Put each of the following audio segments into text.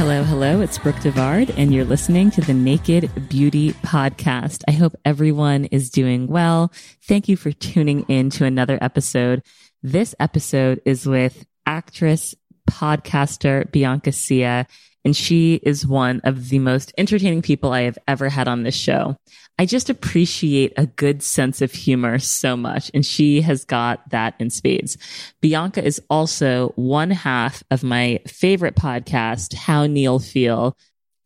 Hello, hello. It's Brooke Devard, and you're listening to the Naked Beauty Podcast. I hope everyone is doing well. Thank you for tuning in to another episode. This episode is with actress, podcaster Bianca Sia and she is one of the most entertaining people I have ever had on this show. I just appreciate a good sense of humor so much, and she has got that in spades. Bianca is also one half of my favorite podcast, How Neal Feel.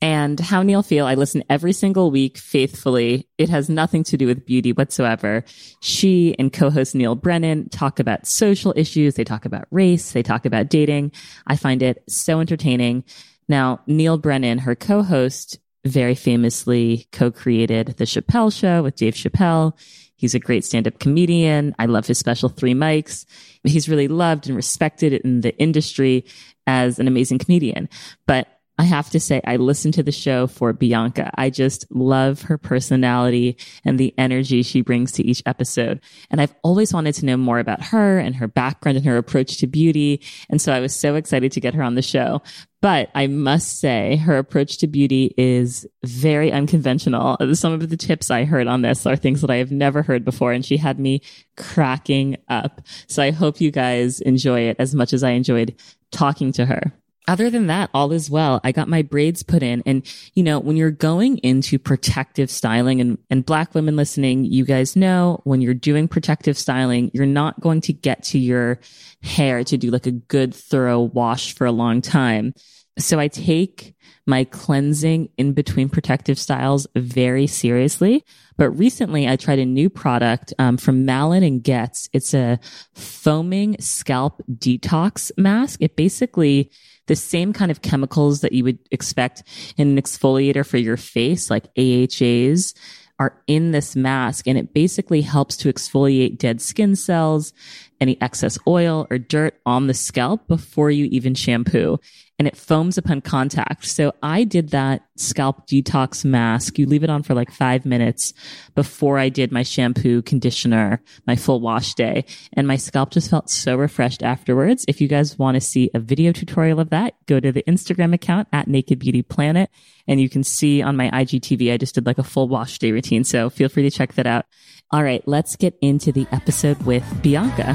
And How Neal Feel, I listen every single week faithfully. It has nothing to do with beauty whatsoever. She and co-host Neal Brennan talk about social issues. They talk about race. They talk about dating. I find it so entertaining. Now, Neal Brennan, her co-host, very famously co-created The Chappelle Show with Dave Chappelle. He's a great stand-up comedian. I love his special three mics. He's really loved and respected in the industry as an amazing comedian. But I have to say, I listened to the show for Bianca. I just love her personality and the energy she brings to each episode. And I've always wanted to know more about her and her background and her approach to beauty. And so I was so excited to get her on the show. But I must say her approach to beauty is very unconventional. Some of the tips I heard on this are things that I have never heard before. And she had me cracking up. So I hope you guys enjoy it as much as I enjoyed talking to her other than that, all is well. I got my braids put in. And, you know, when you're going into protective styling and, and black women listening, you guys know when you're doing protective styling, you're not going to get to your hair to do like a good thorough wash for a long time. So I take my cleansing in between protective styles very seriously. But recently I tried a new product um, from Malin and Goetz. It's a foaming scalp detox mask. It basically the same kind of chemicals that you would expect in an exfoliator for your face, like AHAs, are in this mask. And it basically helps to exfoliate dead skin cells, any excess oil or dirt on the scalp before you even shampoo and it foams upon contact. So I did that scalp detox mask. You leave it on for like five minutes before I did my shampoo, conditioner, my full wash day. And my scalp just felt so refreshed afterwards. If you guys want to see a video tutorial of that, go to the Instagram account at Naked Beauty Planet and you can see on my IGTV, I just did like a full wash day routine. So feel free to check that out. All right, let's get into the episode with Bianca.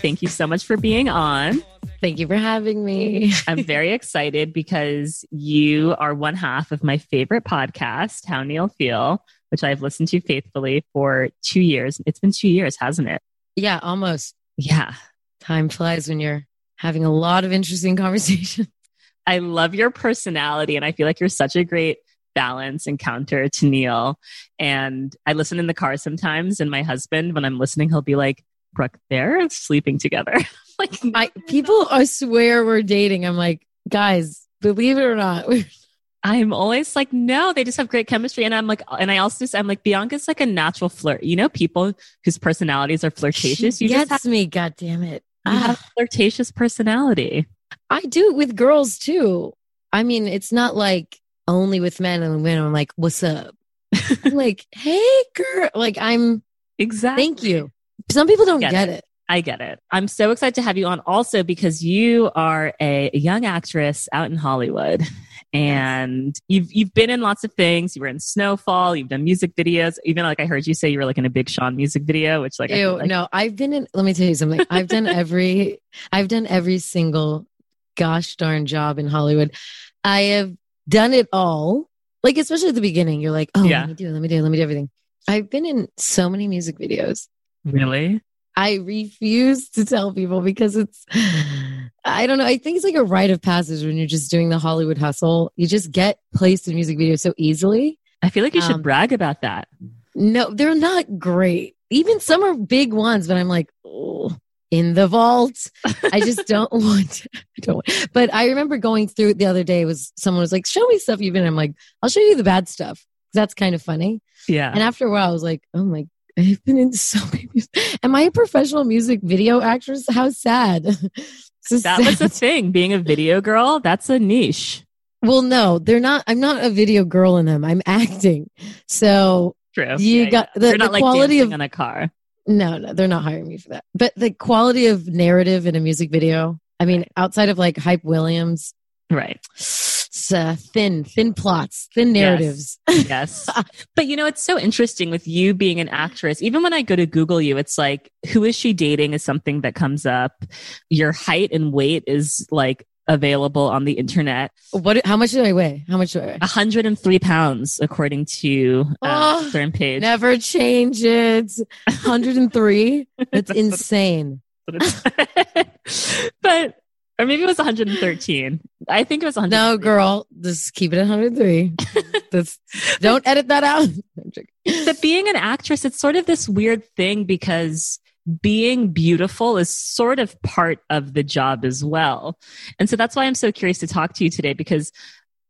Thank you so much for being on. Thank you for having me. I'm very excited because you are one half of my favorite podcast, How Neal Feel, which I've listened to faithfully for two years. It's been two years, hasn't it? Yeah, almost. Yeah. Time flies when you're having a lot of interesting conversations. I love your personality, and I feel like you're such a great balance and counter to Neal. And I listen in the car sometimes, and my husband, when I'm listening, he'll be like, Brooke, they're sleeping together. like I, people, I swear we're dating. I'm like, guys, believe it or not. I'm always like, no, they just have great chemistry. And I'm like, and I also just, I'm like, Bianca's like a natural flirt. You know, people whose personalities are flirtatious. You gets have, me. God damn it. You ah. have flirtatious personality. I do it with girls too. I mean, it's not like only with men and women. I'm like, what's up? Like, hey, girl. Like, I'm exactly. Thank you. Some people don't get, get it. it. I get it. I'm so excited to have you on also because you are a young actress out in Hollywood and yes. you've you've been in lots of things. You were in Snowfall, you've done music videos. Even like I heard you say you were like in a Big Sean music video, which like Ew, like- no, I've been in let me tell you something. I've done every I've done every single gosh darn job in Hollywood. I have done it all. Like especially at the beginning, you're like, oh, yeah. let me do, let me do, let me do everything. I've been in so many music videos. Really? I refuse to tell people because it's, I don't know. I think it's like a rite of passage when you're just doing the Hollywood hustle. You just get placed in music videos so easily. I feel like you should um, brag about that. No, they're not great. Even some are big ones, but I'm like, oh, in the vault. I just don't want. To, I don't. Want, but I remember going through it the other day. Was someone was like, "Show me stuff you've been." I'm like, "I'll show you the bad stuff." That's kind of funny. Yeah. And after a while, I was like, "Oh my I've been in so many. Music. Am I a professional music video actress? How sad. that sad. was the thing. Being a video girl, that's a niche. Well, no, they're not. I'm not a video girl in them. I'm acting. So True. You yeah, got yeah. the, the like quality of in a car. No, no, they're not hiring me for that. But the quality of narrative in a music video. I mean, outside of like Hype Williams, right? it's uh, thin, thin plots, thin narratives. Yes. yes. but you know, it's so interesting with you being an actress. Even when I go to Google you, it's like, who is she dating is something that comes up. Your height and weight is like available on the internet. What? How much do I weigh? How much do I weigh? 103 pounds, according to uh, oh, certain page. Never change it. 103. That's insane. but or maybe it was 113. I think it was 100. No, girl, just keep it at 103. That's, don't edit that out. but being an actress, it's sort of this weird thing because being beautiful is sort of part of the job as well. And so that's why I'm so curious to talk to you today because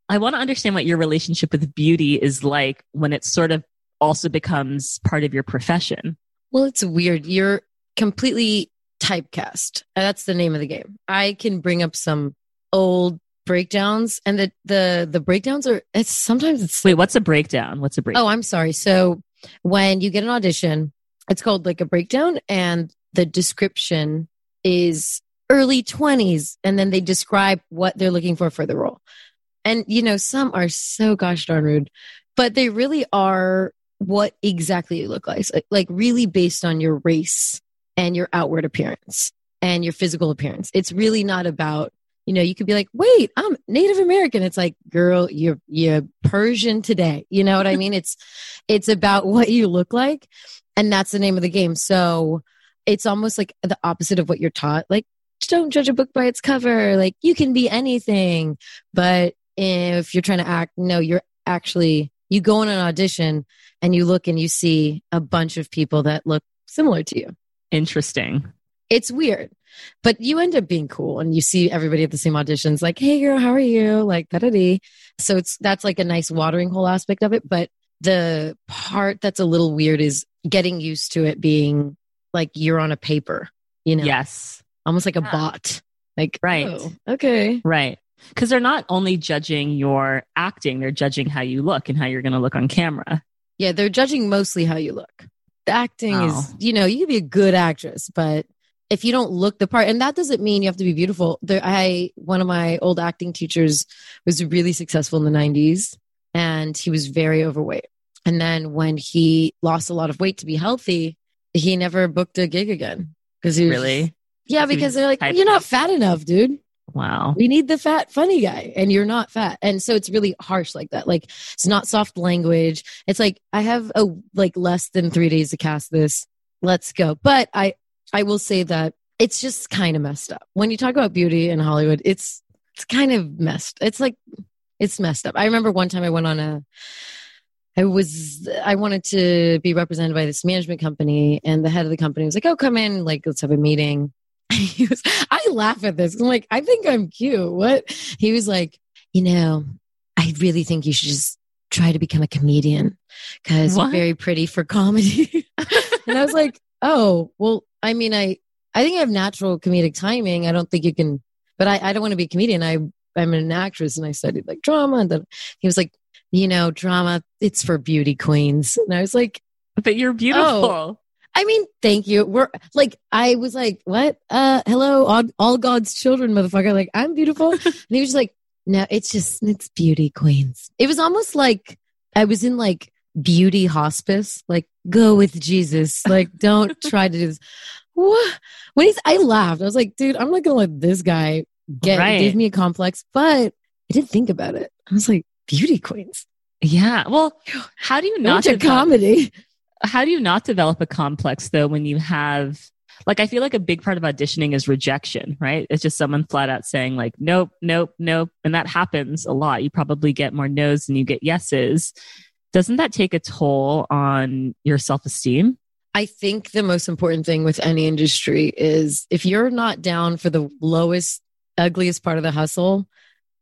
I want to understand what your relationship with beauty is like when it sort of also becomes part of your profession. Well, it's weird. You're completely typecast. That's the name of the game. I can bring up some old breakdowns and the the the breakdowns are it's sometimes it's Wait, what's a breakdown? What's a breakdown? Oh, I'm sorry. So when you get an audition, it's called like a breakdown and the description is early 20s and then they describe what they're looking for for the role. And you know, some are so gosh darn rude, but they really are what exactly you look like. Like really based on your race and your outward appearance and your physical appearance. It's really not about, you know, you could be like, wait, I'm Native American. It's like, girl, you're, you're Persian today. You know what I mean? It's, it's about what you look like. And that's the name of the game. So it's almost like the opposite of what you're taught. Like, don't judge a book by its cover. Like, you can be anything. But if you're trying to act, no, you're actually, you go in an audition and you look and you see a bunch of people that look similar to you. Interesting. It's weird, but you end up being cool and you see everybody at the same auditions like, Hey girl, how are you? Like da da dee. So it's, that's like a nice watering hole aspect of it. But the part that's a little weird is getting used to it being like you're on a paper, you know? Yes. Almost like a yeah. bot. Like, right. Oh, okay. Right. Because they're not only judging your acting, they're judging how you look and how you're going to look on camera. Yeah, they're judging mostly how you look The acting oh. is, you know, you can be a good actress, but if you don't look the part, and that doesn't mean you have to be beautiful. There, I one of my old acting teachers was really successful in the '90s, and he was very overweight. And then when he lost a lot of weight to be healthy, he never booked a gig again because he was Really? yeah because they're like you're not fat enough, dude. Wow. We need the fat funny guy, and you're not fat, and so it's really harsh like that. Like it's not soft language. It's like I have a like less than three days to cast this. Let's go. But I I will say that it's just kind of messed up when you talk about beauty in Hollywood. It's it's kind of messed. It's like it's messed up. I remember one time I went on a I was I wanted to be represented by this management company and the head of the company was like, "Oh, come in, like let's have a meeting." he was I laugh at this. I'm like, "I think I'm cute." What? He was like, "You know, I really think you should just try to become a comedian cuz you're very pretty for comedy." and I was like, "Oh, well, I mean, I I think I have natural comedic timing. I don't think you can but I, I don't want to be a comedian. I I'm an actress and I studied like drama and then he was like, you know, drama, it's for beauty queens. And I was like, But you're beautiful. I mean, thank you. We're like, I was like, what? Uh, hello, all, all God's children, motherfucker. Like, I'm beautiful. and he was just like, no, it's just, it's beauty queens. It was almost like I was in like beauty hospice, like, go with Jesus. Like, don't try to do this. What? When he's, I laughed. I was like, dude, I'm not going to let this guy get, Right. give me a complex, but I didn't think about it. I was like, beauty queens. Yeah. Well, how do you Not develop, comedy. how do you not develop a complex though when you have like I feel like a big part of auditioning is rejection, right? It's just someone flat out saying like nope, nope, nope, and that happens a lot. You probably get more no's than you get yeses. Doesn't that take a toll on your self-esteem? I think the most important thing with any industry is if you're not down for the lowest, ugliest part of the hustle,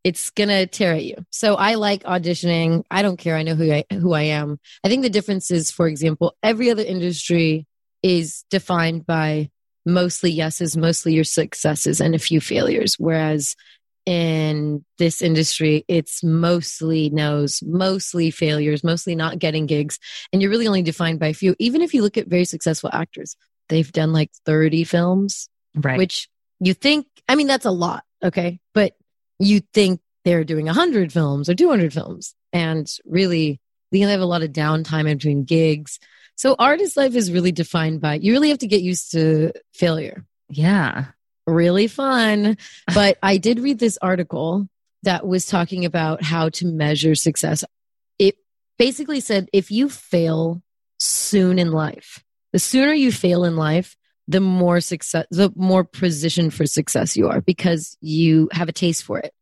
it's gonna tear at you. So I like auditioning. I don't care. I know who I who I am. I think the difference is, for example, every other industry is defined by mostly yeses, mostly your successes, and a few failures. Whereas in this industry, it's mostly no's, mostly failures, mostly not getting gigs and you're really only defined by a few. Even if you look at very successful actors, they've done like 30 films, Right. which you think, I mean, that's a lot. Okay. But you think they're doing 100 films or 200 films. And really, they have a lot of downtime in between gigs. So artist life is really defined by, you really have to get used to failure yeah. really fun. But I did read this article that was talking about how to measure success. It basically said if you fail soon in life, the sooner you fail in life, the more success, the more positioned for success you are because you have a taste for it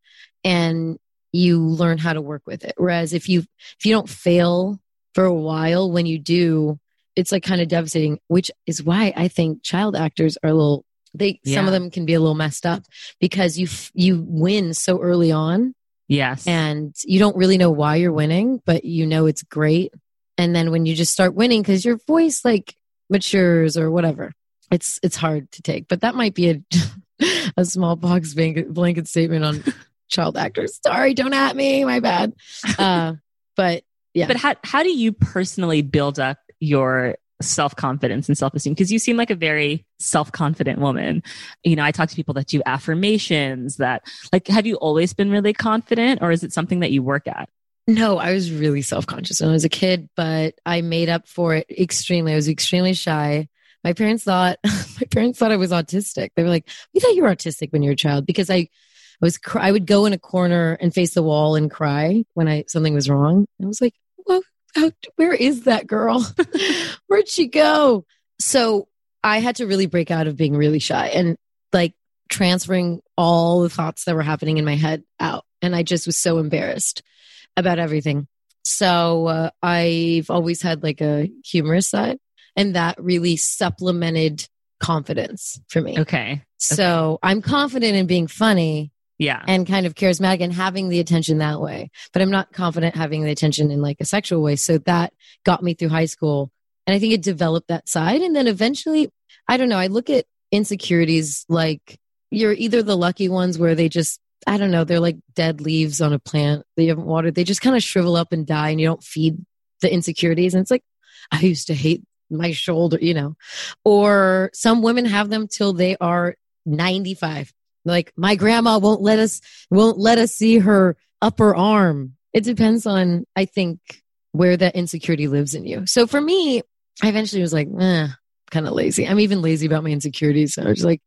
and you learn how to work with it. Whereas if you, if you don't fail for a while, when you do, it's like kind of devastating, which is why I think child actors are a little they some of them can be a little messed up because you f- you win so early on Yes. and you don't really know why you're winning but you know it's great and then when you just start winning cuz your voice like matures or whatever it's it's hard to take but that might be a a small box blanket, blanket statement on child actors sorry don't at me my bad uh but yeah. But how how do you personally build up your self confidence and self esteem? Because you seem like a very self confident woman. You know, I talk to people that do affirmations. That like, have you always been really confident, or is it something that you work at? No, I was really self conscious when I was a kid, but I made up for it extremely. I was extremely shy. My parents thought my parents thought I was autistic. They were like, "We thought you were autistic when you were a child," because I, I was cr- I would go in a corner and face the wall and cry when I something was wrong. I was like, "Well, how, where is that girl? Where'd she go?" So I had to really break out of being really shy and like transferring all the thoughts that were happening in my head out, and I just was so embarrassed about everything. So uh, I've always had like a humorous side, and that really supplemented confidence for me. Okay. So I'm confident in being funny Yeah. and kind of charismatic and having the attention that way, but I'm not confident having the attention in like a sexual way. So that got me through high school. And I think it developed that side. And then eventually, I don't know, I look at insecurities like you're either the lucky ones where they just, I don't know, they're like dead leaves on a plant that you haven't watered. They just kind of shrivel up and die and you don't feed the insecurities. And it's like, I used to hate my shoulder, you know, or some women have them till they are 95. Like my grandma won't let us, won't let us see her upper arm. It depends on, I think, where that insecurity lives in you. So for me, I eventually was like, eh, kind of lazy. I'm even lazy about my insecurities. So I was like,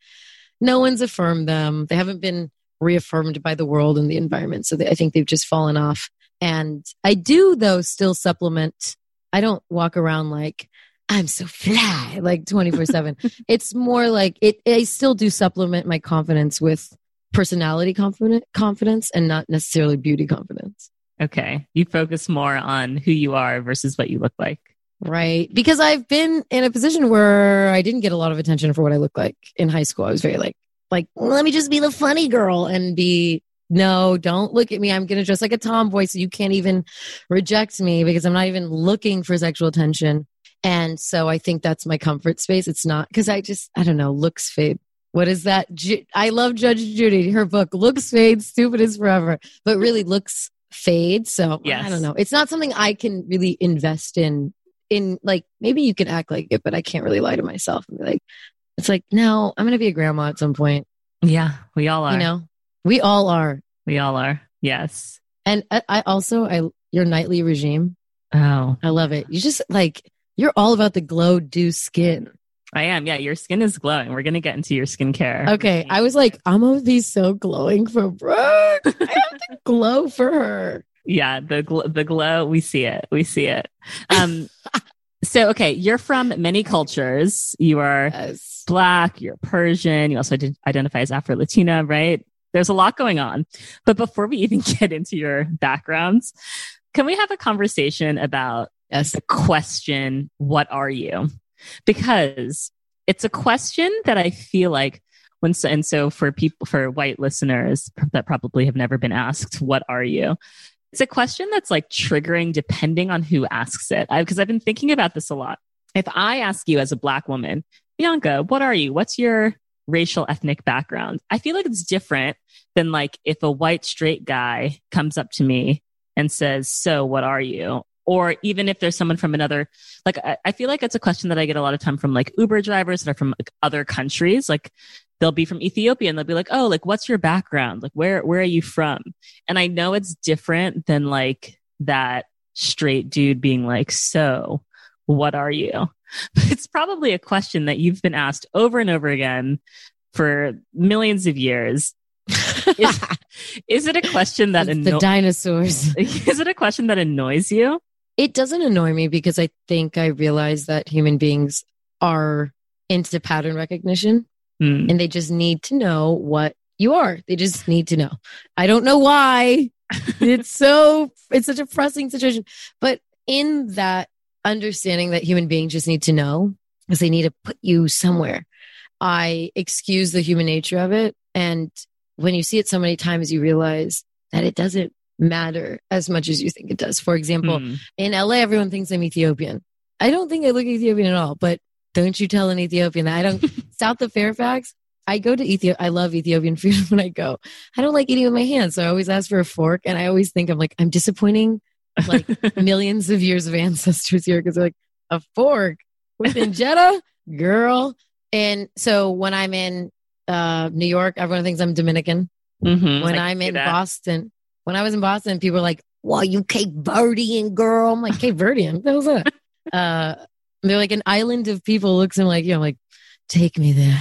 no one's affirmed them. They haven't been reaffirmed by the world and the environment. So they, I think they've just fallen off. And I do, though, still supplement. I don't walk around like, I'm so fly, like 24 7. It's more like it, I still do supplement my confidence with personality confident, confidence and not necessarily beauty confidence. Okay. You focus more on who you are versus what you look like. Right. Because I've been in a position where I didn't get a lot of attention for what I look like in high school. I was very like, like, let me just be the funny girl and be, no, don't look at me. I'm going to dress like a tomboy so you can't even reject me because I'm not even looking for sexual attention. And so I think that's my comfort space. It's not because I just, I don't know, looks fade. What is that? I love Judge Judy, her book, Looks Fade, Stupid is Forever, but really looks fade. So yes. I don't know. It's not something I can really invest in. In like, maybe you can act like it, but I can't really lie to myself and be like, it's like, no, I'm going to be a grandma at some point. Yeah, we all are. You know, we all are. We all are. Yes. And I, I also, I, your nightly regime. Oh, I love it. You just like, you're all about the glow do skin. I am. Yeah, your skin is glowing. We're gonna get into your skincare. Okay. I was like, I'm gonna be so glowing for Brooke. I have to glow for her. Yeah, the gl- the glow. We see it. We see it. Um. so okay, you're from many cultures. You are yes. black. You're Persian. You also identify as Afro Latina, right? There's a lot going on. But before we even get into your backgrounds, can we have a conversation about yes. the question, "What are you?" because it's a question that I feel like when, and so for people, for white listeners that probably have never been asked, what are you? It's a question that's like triggering depending on who asks it. Because I've been thinking about this a lot. If I ask you as a black woman, Bianca, what are you? What's your racial ethnic background? I feel like it's different than like if a white straight guy comes up to me and says, so what are you? Or even if there's someone from another like I, I, feel like it's a question that i get a lot of time from like uber drivers that are from like, other countries. Like they'll be from ethiopia and they'll be like oh like what's your background? Like where where are you from? And i know it's different than like that straight dude being like so what are you? But it's probably a question that you've been asked over and over again for millions of years. Is, is, it a question that anno- the dinosaurs. Is it a question that annoys you it doesn't annoy me because I think I realize that human beings are into pattern recognition mm. and they just need to know what you are. They just need to know. I don't know why. it's so, it's such a pressing situation. But in that understanding that human beings just need to know because they need to put you somewhere, I excuse the human nature of it. And when you see it so many times, you realize that it doesn't matter as much as you think it does. For example, mm. in LA, everyone thinks I'm Ethiopian. I don't think I look Ethiopian at all, but don't you tell an Ethiopian that I don't. South of Fairfax, I go to Ethiopia. I love Ethiopian food when I go. I don't like eating with my hands, so I always ask for a fork, and I always think I'm like I'm disappointing like millions of years of ancestors here because they're like a fork with injera, girl. And so when I'm in uh, New York, everyone thinks I'm Dominican. Mm-hmm, when I am in Boston, when I was in Boston, people were like, "Well, you Cape Verdean girl." I'm like, "Cape Verdean? What hell's that?" Uh, they're like an island of people. Looks and like, you know, like, take me there,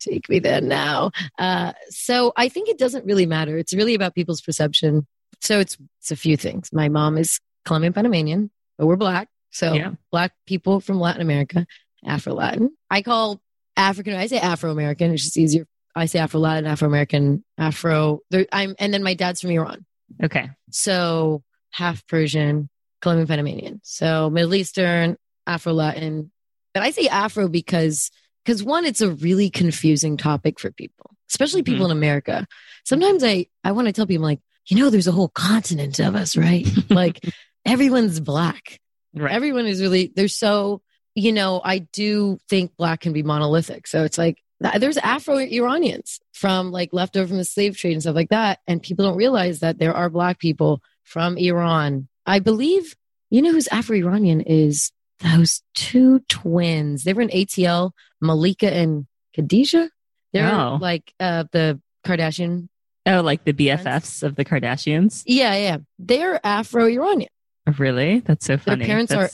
take me there now. Uh, so I think it doesn't really matter. It's really about people's perception. So it's it's a few things. My mom is Colombian Panamanian, but we're black. So yeah. black people from Latin America, Afro Latin. I call African. I say Afro American. It's just easier I say Afro Latin, Afro American, Afro. I'm, and then my dad's from Iran. Okay. So half Persian, Colombian Panamanian. So Middle Eastern, Afro Latin. But I say Afro because, because one, it's a really confusing topic for people, especially people mm-hmm. in America. Sometimes I, I want to tell people like, you know, there's a whole continent of us, right? like everyone's black. Right. Everyone is really, they're so, you know, I do think black can be monolithic. So it's like, there's Afro Iranians from like leftover from the slave trade and stuff like that. And people don't realize that there are black people from Iran. I believe, you know who's Afro Iranian is those two twins. They were in ATL, Malika and Khadijah. They're oh. like uh, the Kardashian. Oh, like the BFFs friends. of the Kardashians? Yeah, yeah. They're Afro Iranian. Really? That's so funny. Their parents are-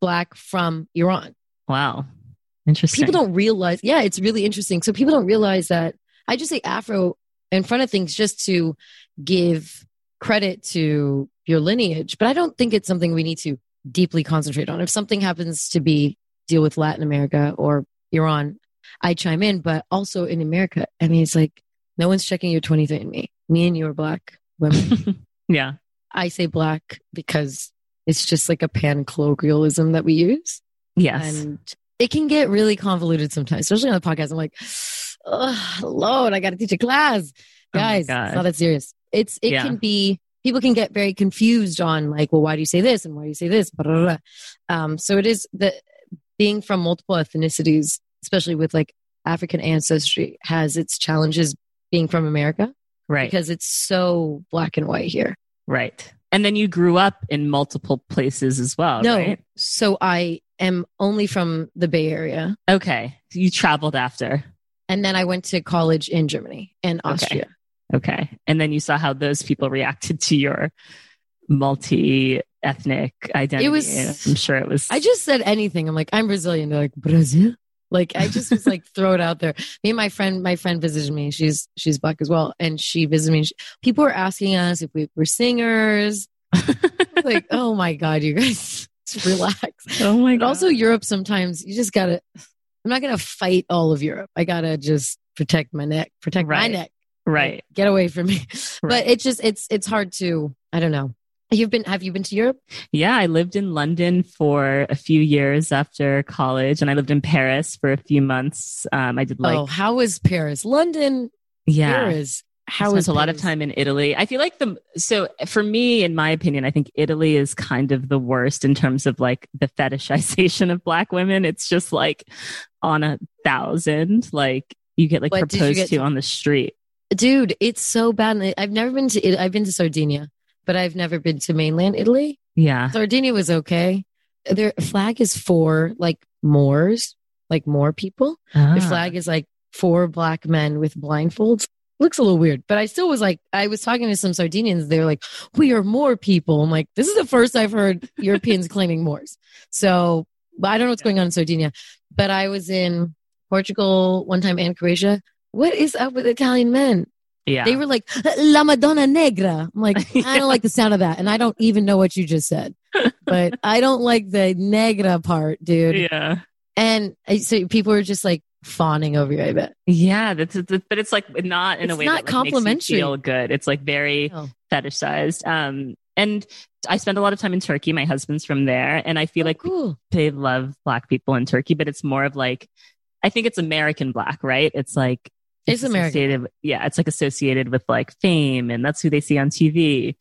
Black from Iran. wow. Interesting. People don't realize. Yeah, it's really interesting. So people don't realize that. I just say Afro in front of things just to give credit to your lineage, but I don't think it's something we need to deeply concentrate on. If something happens to be deal with Latin America or Iran, I chime in. But also in America, I mean, it's like no one's checking your 23andMe. Me Me and you are black women. yeah. I say black because it's just like a pan colloquialism that we use. Yes. And it can get really convoluted sometimes, especially on the podcast. I'm like, oh, Lord, I got to teach a class. Oh Guys, it's not that serious. It's, it Yeah. can be, people can get very confused on like, well, why do you say this? And why do you say this? Blah, blah, blah. Um, so it is the being from multiple ethnicities, especially with like African ancestry has its challenges being from America right. because it's so black and white here. right. And then you grew up in multiple places as well, no, right? so I am only from the Bay Area. Okay. You traveled after. And then I went to college in Germany and Okay. Austria. Okay. And then you saw how those people reacted to your multi ethnic identity. It was- I'm sure it was. I just said anything. I'm like, I'm Brazilian. They're like, Brazil? Like I just was like, throw it out there. Me and my friend, my friend visited me. She's she's black as well, and she visited me. She- people were asking us if we were singers. like, oh my god, you guys, relax. oh my But God. also Europe, sometimes you just gotta. I'm not gonna fight all of Europe. I gotta just protect my neck, protect my neck. right. Like, get away from me. But Right. it's just it's it's hard to. I don't know. You've been have you been to Europe? Yeah, I lived in London for a few years after college, and I lived in Paris for a few months. Um, I did like, oh, how was Paris? London, yeah, Paris. How I was spent a lot of time in Italy. I feel like the so for me, in my opinion, I think Italy is kind of the worst in terms of like the fetishization of black women. It's just like on a thousand, like you get like What proposed get to to- on the street. Dude, it's so bad. I've never been to. It- I've been to Sardinia, but I've never been to mainland Italy. Yeah, Sardinia was okay. Their flag is for like Moors, like more people. Ah. The flag is like four black men with blindfolds. Looks a little weird, but I still was like, I was talking to some Sardinians. They're like, we are more people. I'm like, this is the first I've heard Europeans claiming Moors. So, I don't know what's going on in Sardinia. But I was in Portugal one time and Croatia. What is up with Italian men? Yeah. They were like, La Madonna Negra. I'm like, I don't like the sound of that. And I don't even know what you just said, but I don't like the negra part, dude. yeah. And so people were just like fawning over you, I bet. Yeah, that's, that's but it's like not in a way not that like, makes you complimentary. feel good. It's like very No. fetishized. Um, and I spend a lot of time in Turkey. My husband's from there, and I feel Oh, like cool. they love black people in Turkey, but it's more of like, I think it's American black, right? It's like It's American. associated- Yeah, it's like associated with like fame, and that's who they see on TV.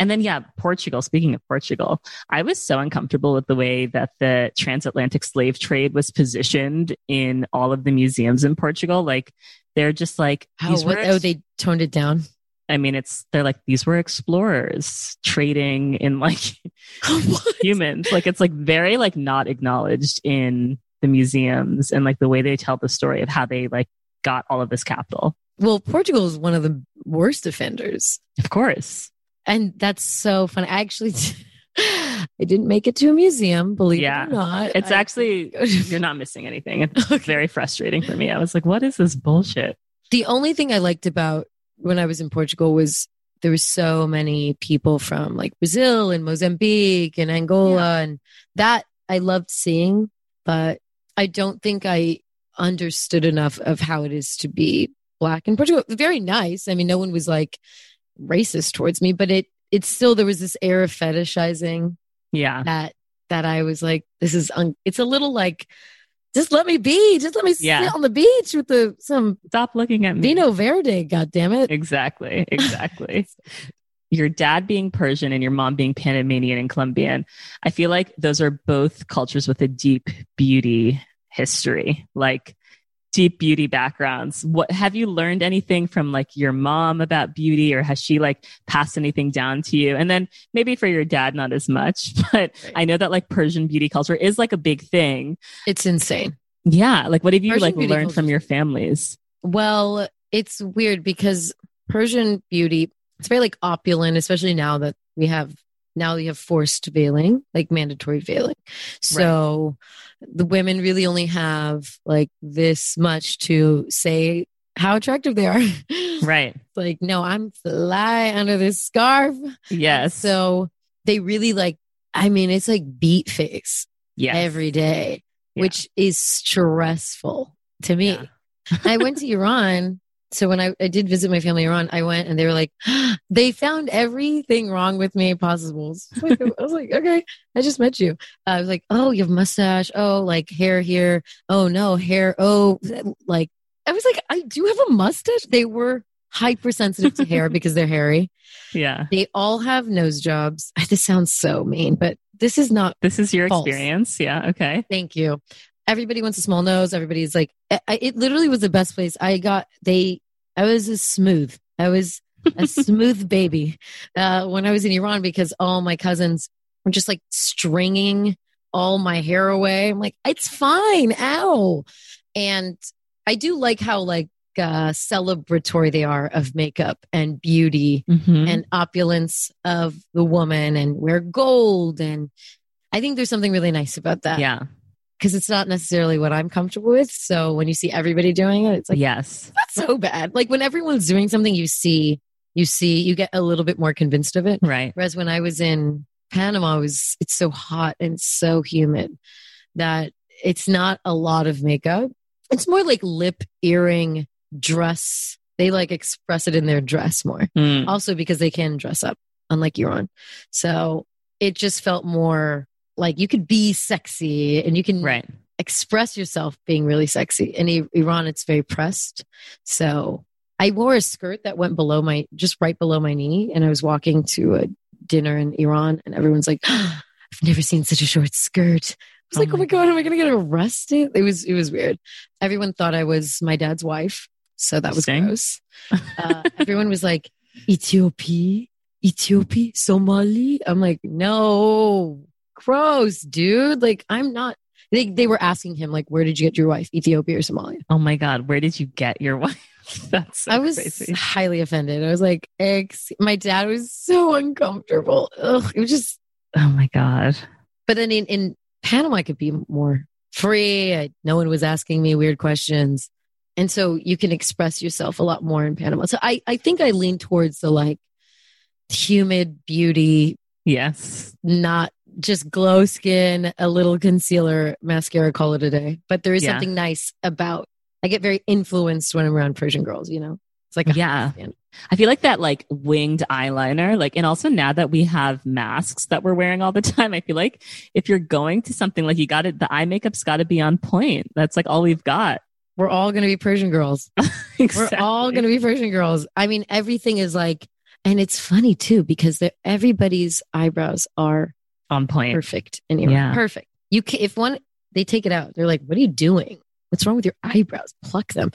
And then, yeah, Portugal. Speaking of Portugal, I was so uncomfortable with the way that the transatlantic slave trade was positioned in all of the museums in Portugal. Like, they're just like, what, oh, they toned it down. I mean, it's they're like these were explorers trading in like oh, humans. Like it's like very like not acknowledged in the museums and like the way they tell the story of how they like got all of this capital. Well, Portugal is one of the worst offenders. Of course. And that's so funny. I actually, I didn't make it to a museum, believe Yeah. it or not. It's I- actually you're not missing anything. It's Okay. very frustrating for me. I was like, what is this bullshit? The only thing I liked about when I was in Portugal was there were so many people from like Brazil and Mozambique and Angola and that I loved seeing, but I don't think I understood enough of how it is to be black in Portugal. Very nice. I mean, no one was like racist towards me, but it it's still there was this air of fetishizing Yeah. that that I was like, this is un- it's a little like just let me be, just let me Yeah. sit on the beach with the some Stop looking at me. Vino Verde, God damn it. Exactly. Exactly. your dad being Persian and your mom being Panamanian and Colombian. I feel like those are both cultures with a deep beauty history, like deep beauty backgrounds. What have you learned anything from like your mom about beauty or has she like passed anything down to you? And then maybe for your dad, not as much, but Right. I know that like Persian beauty culture is like a big thing. It's insane. Yeah. Like what have you Persian like learned from your families? Well, it's weird because Persian beauty, it's very like opulent, especially now that we have now you have forced veiling, like mandatory veiling. So the women really only have like this much to say how attractive they are. Right. like, no, I'm fly under this scarf. Yes. So they really like, I mean, it's like beat face yes. every day, Yeah. which is stressful to me. Yeah. I went to Iran. So when I, I did visit my family in Iran, I went and they were like, they found everything wrong with me possible. Like- I was like, okay, I just met you. I was like, oh, you have mustache. Oh, like hair here. Oh no, hair. Oh, like I was like, I do have a mustache. They were hypersensitive to hair because they're hairy. Yeah. They all have nose jobs. This sounds so mean, but this is not This is your False. experience. Yeah. Okay. Thank you. Everybody wants a small nose. Everybody's like, it literally was the best place. I got, they, I was a smooth. I was a smooth baby uh, when I was in Iran because all my cousins were just like stringing all my hair away. I'm like, it's fine. Ow. And I do like how like uh, celebratory they are of makeup and beauty Mhm. and opulence of the woman and wear gold. And I think there's something really nice about that yeah. Because it's not necessarily what I'm comfortable with. So when you see everybody doing it, it's like, yes. that's so bad. Like when everyone's doing something, you see, you see, you get a little bit more convinced of it. Right. Whereas when I was in Panama, it was it's so hot and so humid that it's not a lot of makeup. It's more like lip, earring, dress. They like express it in their dress more. Mm. Also because they can dress up, unlike Iran. So it just felt more like you could be sexy and you can Right. express yourself being really sexy. In Iran, it's very pressed. So I wore a skirt that went below my, just right below my knee. And I was walking to a dinner in Iran and everyone's like, I've never seen such a short skirt. I was Oh like, oh my my God, am I going to get arrested? It was, it was weird. Everyone thought I was my dad's wife. So that was gross. Uh, everyone was like, Ethiopia, Ethiopia, Somali. I'm like, no, gross, dude. Like, I'm not. They, they were asking him, like, where did you get your wife, Ethiopia or Somalia? Oh my God. Where did you get your wife? That's so I was crazy. highly offended. I was like, ex. My dad was so uncomfortable. Ugh, it was just. Oh my God. But then in, in Panama, I could be more free. I, no one was asking me weird questions. And so you can express yourself a lot more in Panama. So I, I think I lean towards the like humid beauty, Yes. not just glow skin, a little concealer, mascara, call it a day. But there is Yeah. something nice about, I get very influenced when I'm around Persian girls, you know? It's like, Yeah. fan. I feel like that like winged eyeliner, like, and also now that we have masks that we're wearing all the time, I feel like if you're going to something like you got it, the eye makeup's got to be on point. That's like all we've got. we're all going to be Persian girls. Exactly. We're all going to be Persian girls. I mean, everything is like, and it's funny too, because everybody's eyebrows are on point. perfect Iran. Yeah. Perfect. You can, if one, they take it out. They're like, what are you doing? What's wrong with your eyebrows? Pluck them.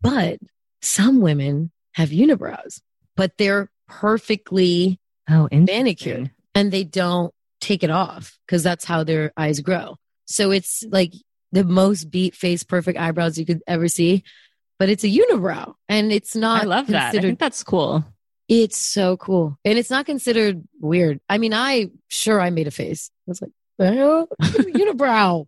But some women have unibrows, but they're perfectly Oh, manicured and they don't take it off because that's how their eyes grow. So it's like the most beat face perfect eyebrows you could ever see, but it's a unibrow and it's not I love that. I think that's cool. It's so cool. And it's not considered weird. I mean, I sure I made a face. I was like, unibrow.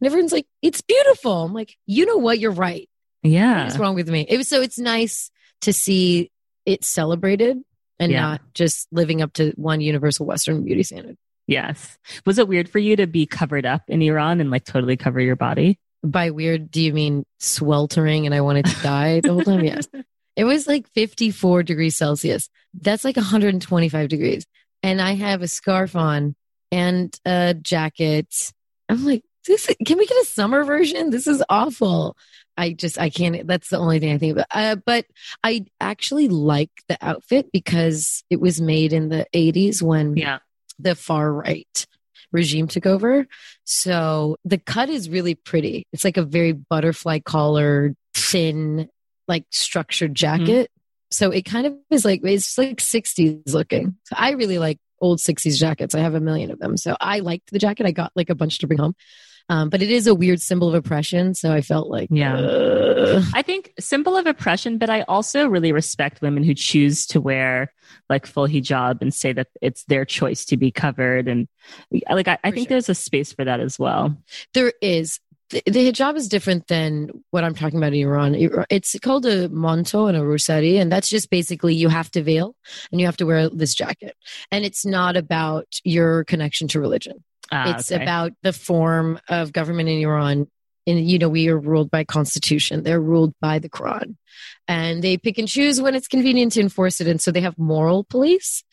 And everyone's like, it's beautiful. I'm like, you know what? You're right. Yeah. is wrong with me? It was so it's nice to see it celebrated and Yeah. not just living up to one universal Western beauty standard. Yes. Was it weird for you to be covered up in Iran and like totally cover your body? By weird, do you mean sweltering and I wanted to die the whole time? Yes. It was like 54 degrees Celsius. That's like 125 degrees. And I have a scarf on and a jacket. I'm like, this can we get a summer version? This is awful. I just I can't that's the only thing I think about. Uh, but I actually like the outfit because it was made in the 80s when Yeah. the far right regime took over. So the cut is really pretty. It's like a very butterfly collar, thin, like structured jacket. So it kind of is like it's like 60s looking. So I really like old 60s jackets. I have a million of them. So I liked the jacket. I got like a bunch to bring home. Um, but it is a weird symbol of oppression. So I felt like, Yeah. ugh. I think symbol of oppression, but I also really respect women who choose to wear like full hijab and say that it's their choice to be covered. And like, I, I think sure. there's a space for that as well. there is. The, the hijab is different than what I'm talking about in Iran. It's called a manto and a rosari, and that's just basically you have to veil and you have to wear this jacket. And it's not about your connection to religion. Ah, it's okay. about the form of government in Iran. And you know, we are ruled by constitution. They're ruled by the Quran. And they pick and choose when it's convenient to enforce it. And so they have moral police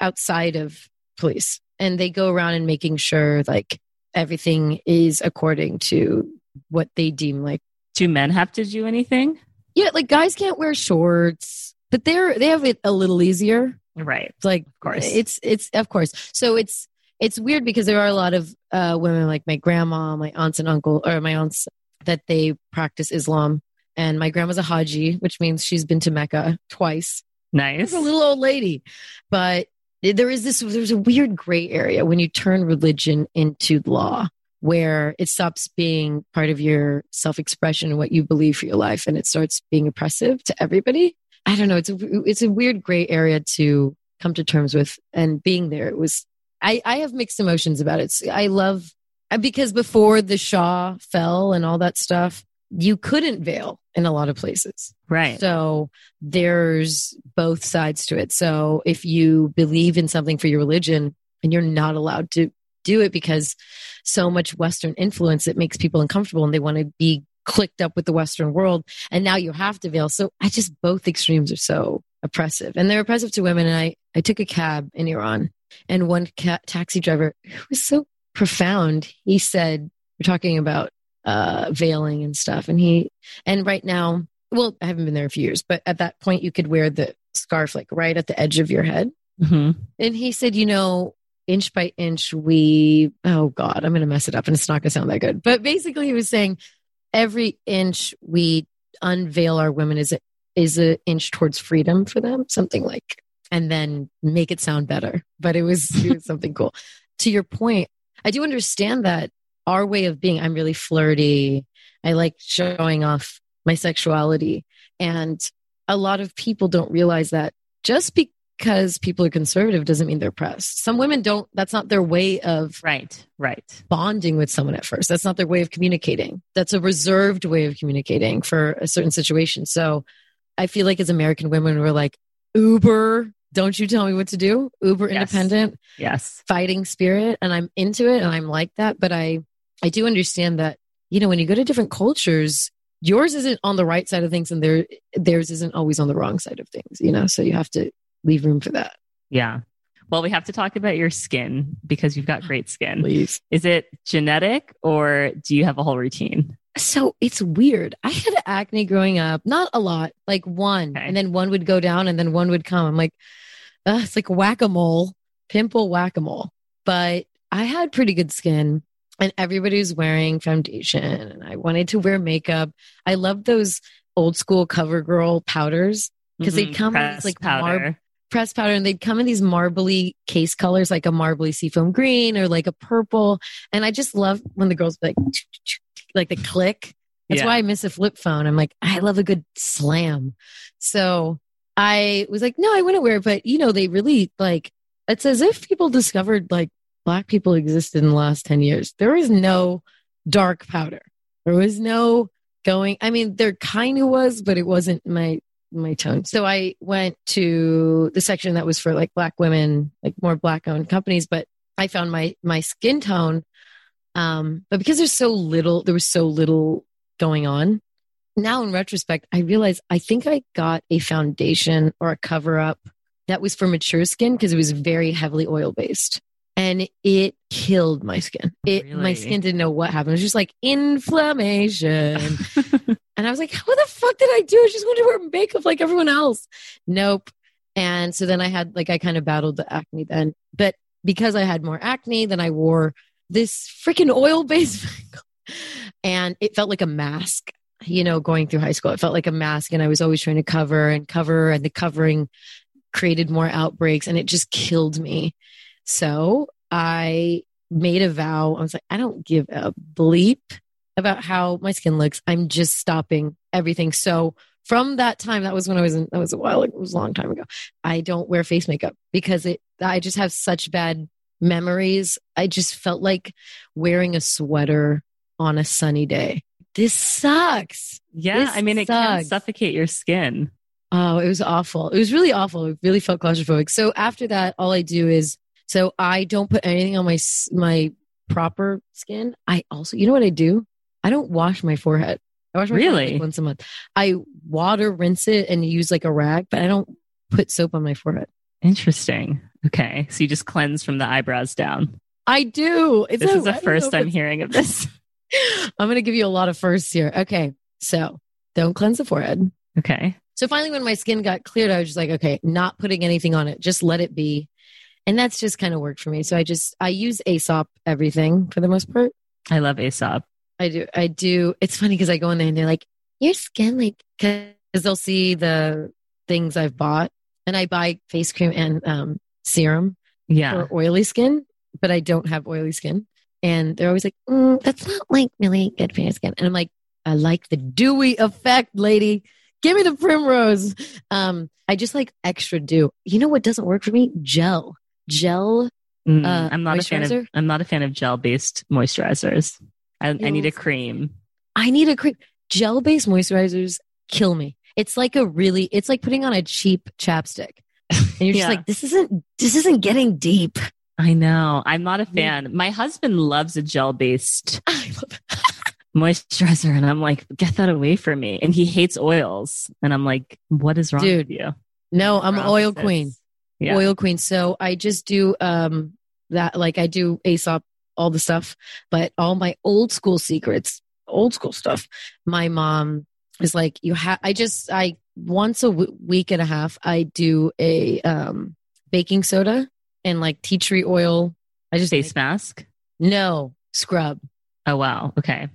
outside of police. And they go around and making sure like everything is according to what they deem like do men have to do anything? yeah, like guys can't wear shorts, but they're they have it a little easier. Right. Like Of course. it's it's of course so it's it's weird because there are a lot of uh women like my grandma my aunts and uncle or my aunts that they practice islam and my grandma's a haji which means she's been to mecca twice Nice. She's a little old lady but there is this there's a weird gray area when you turn religion into law where it stops being part of your self-expression and what you believe for your life and it starts being oppressive to everybody. I don't know. It's a it's a weird gray area to come to terms with and being there it was i i have mixed emotions about it. I love because before the shah fell and all that stuff you couldn't veil in a lot of places right. so there's both sides to it. So if you believe in something for your religion and you're not allowed to do it because so much Western influence, it makes people uncomfortable and they want to be clicked up with the Western world. And now you have to veil. So I just, both extremes are so oppressive and they're oppressive to women. And I, I took a cab in Iran and one ca- taxi driver who was so profound. He said, we're talking about uh, veiling and stuff. And he, and right now, well, I haven't been there a few years, but at that point, you could wear the scarf like right at the edge of your head. Mhm. And he said, you know, inch by inch, we, oh God, I'm going to mess it up and it's not going to sound that good. But basically, he was saying every inch we unveil our women is a, is an inch towards freedom for them, something like, and then make it sound better. But it was, it was something cool. To your point, I do understand that our way of being, I'm really flirty. I like showing off my sexuality. And a lot of people don't realize that just because people are conservative doesn't mean they're oppressed. Some women don't, that's not their way of Right. Right. bonding with someone at first. That's not their way of communicating. That's a reserved way of communicating for a certain situation. So I feel like as American women, we're like, Uber, don't you tell me what to do? Uber Yes. independent Yes. fighting spirit and I'm into it and I'm like that. But I, I do understand that, you know, when you go to different cultures, yours isn't on the right side of things and their, theirs isn't always on the wrong side of things, you know? So you have to leave room for that, Yeah. Well, we have to talk about your skin because you've got great skin. please. Is it genetic or do you have a whole routine? So it's weird. I had acne growing up, not a lot, like one, Okay. and then one would go down and then one would come. I'm like, uh, it's like whack a mole, pimple whack a mole. But I had pretty good skin and everybody was wearing foundation and I wanted to wear makeup. I love those old school cover girl powders because they'd Mhm. come these like powder. marb- pressed powder and they'd come in these marbly case colors like a marbly seafoam green or like a purple and i just love when the girls like like the click that's Yeah. why i miss a flip phone i'm like i love a good slam so i was like no i wouldn't wear it but you know they really like it's as if people discovered like black people existed in the last 10 years there was no dark powder there was no going i mean there kind of was but it wasn't my my tone. So I went to the section that was for like black women, like more black owned companies, but I found my my skin tone. Um, but because there's so little, there was so little going on. Now in retrospect, I realize I think I got a foundation or a cover up that was for mature skin because it was very heavily oil based. And it killed my skin. It my skin didn't know what happened. It was just like inflammation. And I was like, what the fuck did I do? I just wanted to wear makeup like everyone else. Nope. And so then I had like I kind of battled the acne then. But because I had more acne, then I wore this freaking oil based and it felt like a mask, you know, going through high school. It felt like a mask and I was always trying to cover and cover and the covering created more outbreaks and it just killed me. So I made a vow. I was like, I don't give a bleep about how my skin looks. I'm just stopping everything. So from that time, that was when I was in, that was a while, it was a long time ago. I don't wear face makeup because it, I just have such bad memories. I just felt like wearing a sweater on a sunny day. This sucks. Yeah. This I mean, it can sucks. suffocate your skin. Oh, it was awful. It was really awful. It really felt claustrophobic. So after that, all I do is so I don't put anything on my my proper skin. I also, you know what I do? I don't wash my forehead. I wash my forehead Really? like once a month. I water rinse it and use like a rag, but I don't put soap on my forehead. Interesting. Okay. So you just cleanse from the eyebrows down. I do. It's This a- is the first I'm hearing of this. I'm going to give you a lot of firsts here. Okay. So don't cleanse the forehead. Okay. So finally, when my skin got cleared, I was just like, okay, not putting anything on it, just let it be. And that's just kind of worked for me. So I just, I use Aesop everything for the most part. I love Aesop. I do, I do. It's funny because I go in there and they're like, your skin, like, because they'll see the things I've bought and I buy face cream and um, serum Yeah. for oily skin, but I don't have oily skin. And they're always like, mm, that's not like really good for your skin. And I'm like, I like the dewy effect, lady. Give me the primrose. Um, I just like extra dew. You know what doesn't work for me? Gel. Gel. Mm, uh, I'm not a fan of? I'm not a fan of gel based moisturizers. I, I need a cream. I need a cream. Gel based moisturizers kill me. It's like a really, it's like putting on a cheap chapstick. And you're just Yeah. like, this isn't, this isn't getting deep. I know. I'm not a fan. My husband loves a gel based moisturizer, and I'm like, get that away from me. And he hates oils, and I'm like, what is wrong Dude, with you? No, I'm We're oil queen. Yeah. oil queen. So I just do um that like I do Aesop all the stuff, but all my old school secrets, old school stuff. My mom is like, you have. I just I once a w- week and a half I do a um baking soda and like tea tree oil. I just face mask. no scrub. Oh wow. Okay.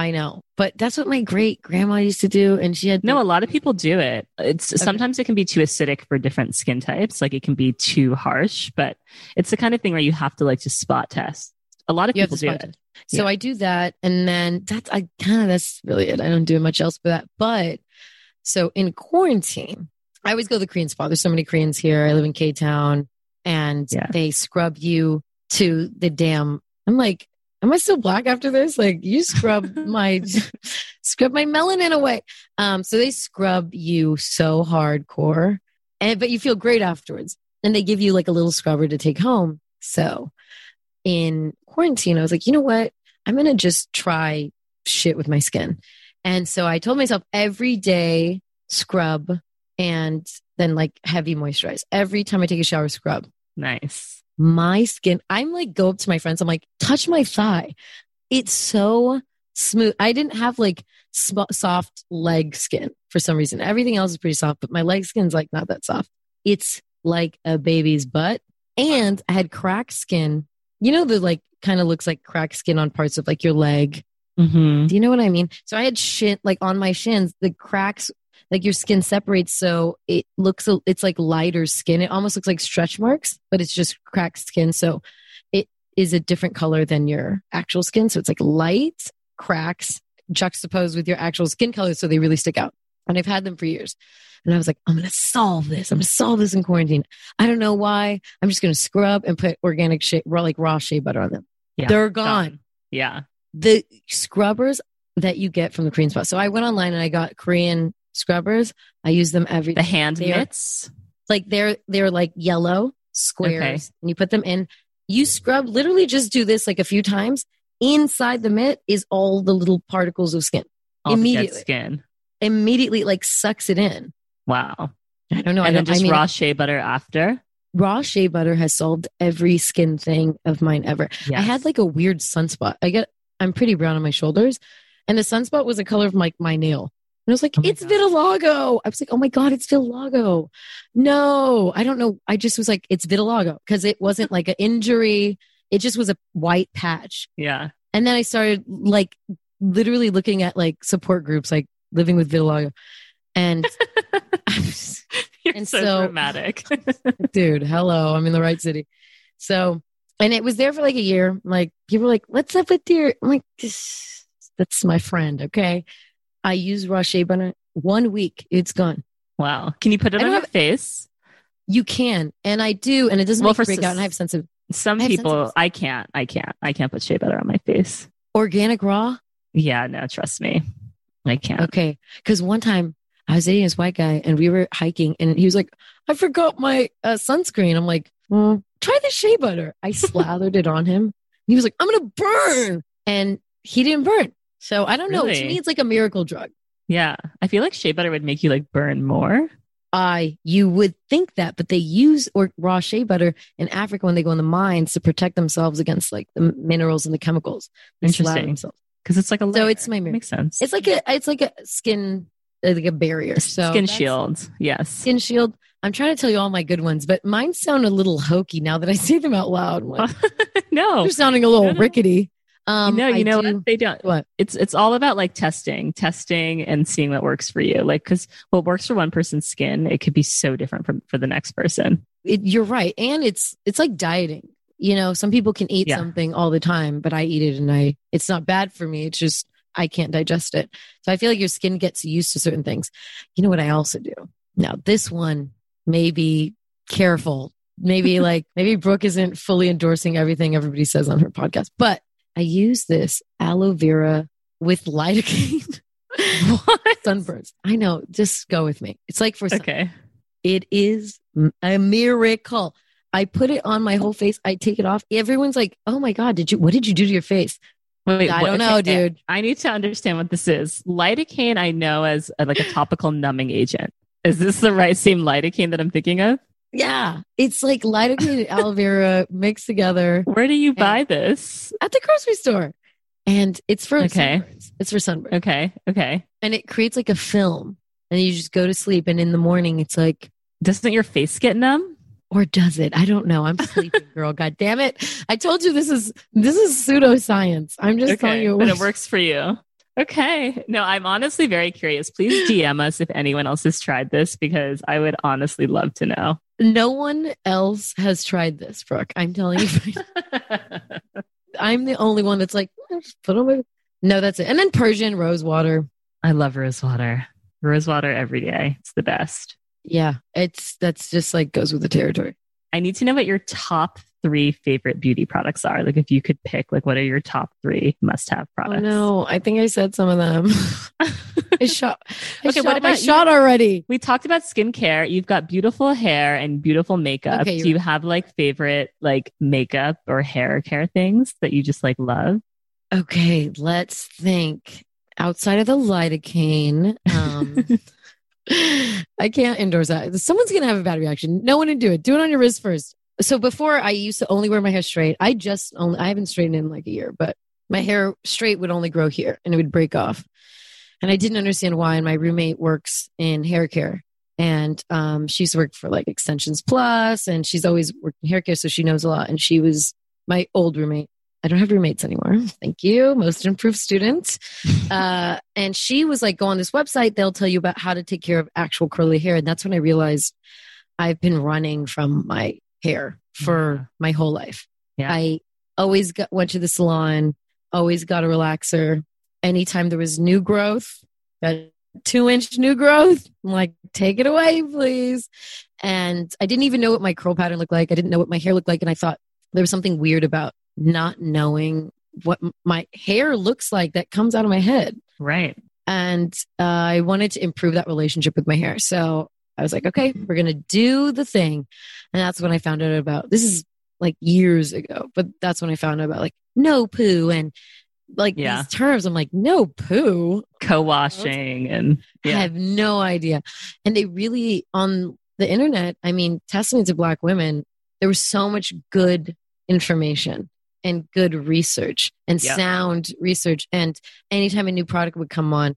I know, but that's what my great grandma used to do, and she had No, a lot of people do it. It's sometimes it can be too acidic for different skin types. Like it can be too harsh, but it's the kind of thing where you have to like just spot test. A lot of You people do it. So Yeah. I do that, and then that's I kind of that's really it. I don't do much else but that. But so in quarantine, I always go to the Korean spa. There's so many Koreans here. I live in K Town, and Yeah. they scrub you to the damn. I'm like, am I still black after this? Like you scrub my scrub my melanin away. Um, so they scrub you so hardcore, and but you feel great afterwards. And they give you like a little scrubber to take home. So in quarantine, I was like, you know what? I'm going to just try shit with my skin. And so I told myself every day scrub and then like heavy moisturize. Every time I take a shower, scrub. Nice. My skin, I'm like, go up to my friends. I'm like, touch my thigh. It's so smooth. I didn't have like sm- soft leg skin for some reason. Everything else is pretty soft, but my leg skin's like not that soft. It's like a baby's butt. And I had cracked skin. You know, the like kind of looks like cracked skin on parts of like your leg. hmm Do you know what I mean? So I had shin like on my shins, the cracks, like your skin separates, so it looks it's like lighter skin. It almost looks like stretch marks, but it's just cracked skin. So it is a different color than your actual skin. So it's like light cracks juxtaposed with your actual skin color, so they really stick out. And I've had them for years. And I was like, I'm gonna solve this. I'm gonna solve this in quarantine. I don't know why. I'm just gonna scrub and put organic shea, raw like raw shea butter on them. Yeah. They're gone Done. Yeah. the scrubbers that you get from the Korean spot. So I went online and I got Korean scrubbers. I use them every The hand are- mitts. like they're they're like yellow squares Okay. and you put them in. You scrub literally just do this like a few times. Inside the mitt is all the little particles of skin. All Immediately. skin. Immediately like sucks it in. Wow. I don't know. I and then don't, I just mean, raw shea butter after. raw shea butter has solved every skin thing of mine ever. I had like a weird sunspot. I get I'm pretty brown on my shoulders, and the sunspot was the color of my my nail. And I was like, Oh it's God. vitiligo. I was like, oh my god, it's vitiligo. No, I don't know. I just was like, it's vitiligo because it wasn't like an injury. It just was a white patch. yeah. And then I started like literally looking at like support groups, like living with vitiligo, and And so, so- dramatic. dude, hello, I'm in the right city. So And it was there for like a year. Like people were like, "What's up with your?" I'm like, "This- "That's my friend." Okay. I use raw shea butter. One week, it's gone. Wow. Can you put it I on your have- face? You can, and I do, and it doesn't Well, make break out. And I have sensitive Some I have people, sensitive- I can't. I can't. I can't put shea butter on my face. organic raw. Yeah, no, trust me. I can't. Okay. Because one time I was dating this white guy and we were hiking and he was like, I forgot my uh, sunscreen. I'm like, try the shea butter. I slathered it on him. He was like, I'm going to burn. And he didn't burn. So I don't know. To me, it's like a miracle drug. Yeah. I feel like shea butter would make you like burn more. I, you would think that, but they use or raw shea butter in Africa when they go in the mines to protect themselves against like the minerals and the chemicals. Interesting. Because it's like a So it's my mir- Makes sense. It's like a, it's like a skin, uh, like a barrier. So Skin shield. Yes. Skin Shield. I'm trying to tell you all my good ones, but mine sound a little hokey now that I say them out loud. No. They're sounding a little No, no. rickety. Um, no, you I know do- what? They don't. What? It's it's all about like testing, testing, and seeing what works for you. Like, because what works for one person's skin, it could be so different from for the next person. It, you're right, and it's it's like dieting. You know, some people can eat Yeah. something all the time, but I eat it and I it's not bad for me. It's just I can't digest it. So I feel like your skin gets used to certain things. You know what I also do? Now this one may be careful. Maybe like maybe Brooke isn't fully endorsing everything everybody says on her podcast, but I use this aloe vera with lidocaine What? sunburns. I know. Just go with me. It's like for sun- Okay. It is a miracle. I put it on my whole face. I take it off. Everyone's like, "Oh my god, did you? What did you do to your face?" Wait, I what- don't know, okay, dude. I need to understand what this is. Lidocaine, I know as a, like a topical numbing agent. Is this the right same lidocaine that I'm thinking of? Yeah, it's like lidocaine and aloe vera mixed together Where do you buy this? at the grocery store, and it's for Okay. sunburns. It's for sunburn, Okay. Okay. and it creates like a film, and you just go to sleep, and in the morning, it's like. Doesn't your face get numb? Or does it? I don't know. I'm sleeping, girl. God damn it! I told you this is this is pseudoscience. I'm just telling you, but it works for you. Okay. No, I'm honestly very curious. Please DM us if anyone else has tried this because I would honestly love to know. No one else has tried this, Brooke. I'm telling you. I'm the only one that's like, "Eh, just put on my. No, that's it. And then Persian rose water. I love rose water. Rose water every day. It's the best. Yeah, it's that's just like goes with the territory. I need to know what your top three favorite beauty products are. Like if you could pick, like what are your top three must have Oh products? no, I think I said some of them. I shot. I Okay, shot what about shot already? We talked about skincare. You've got beautiful hair and beautiful makeup. Okay, Do you right. have like favorite like makeup or hair care things that you just like love? Okay, let's think. Outside of the lidocaine, um, I can't endorse that. Someone's gonna have a bad reaction. No one to do it. Do it on your wrist first. So before I used to only wear my hair straight. I just only I haven't straightened in like a year, but my hair straight would only grow here and it would break off. And I didn't understand why. And my roommate works in hair care. And um, she's worked for like Extensions Plus and she's always worked in hair care. So she knows a lot. And she was my old roommate. I don't have roommates anymore. Thank you. Most improved student. Uh, and she was like, go on this website. They'll tell you about how to take care of actual curly hair. And that's when I realized I've been running from my hair for Yeah. my whole life. Yeah. I always got, went to the salon, always got a relaxer. Anytime there was new growth, that two inch new growth, I'm like, take it away, please. And I didn't even know what my curl pattern looked like. I didn't know what my hair looked like. And I thought there was something weird about not knowing what my hair looks like that comes out of my head. Right. And uh, I wanted to improve that relationship with my hair. So I was like, okay, we're going to do the thing. And that's when I found out about this is like years ago, but that's when I found out about like no poo and like Yeah. these terms. I'm like, no poo. Co-washing and I have no idea. And they really, on the internet, I mean, testament to Black women, there was so much good information and good research and Yeah. sound research. And anytime a new product would come on,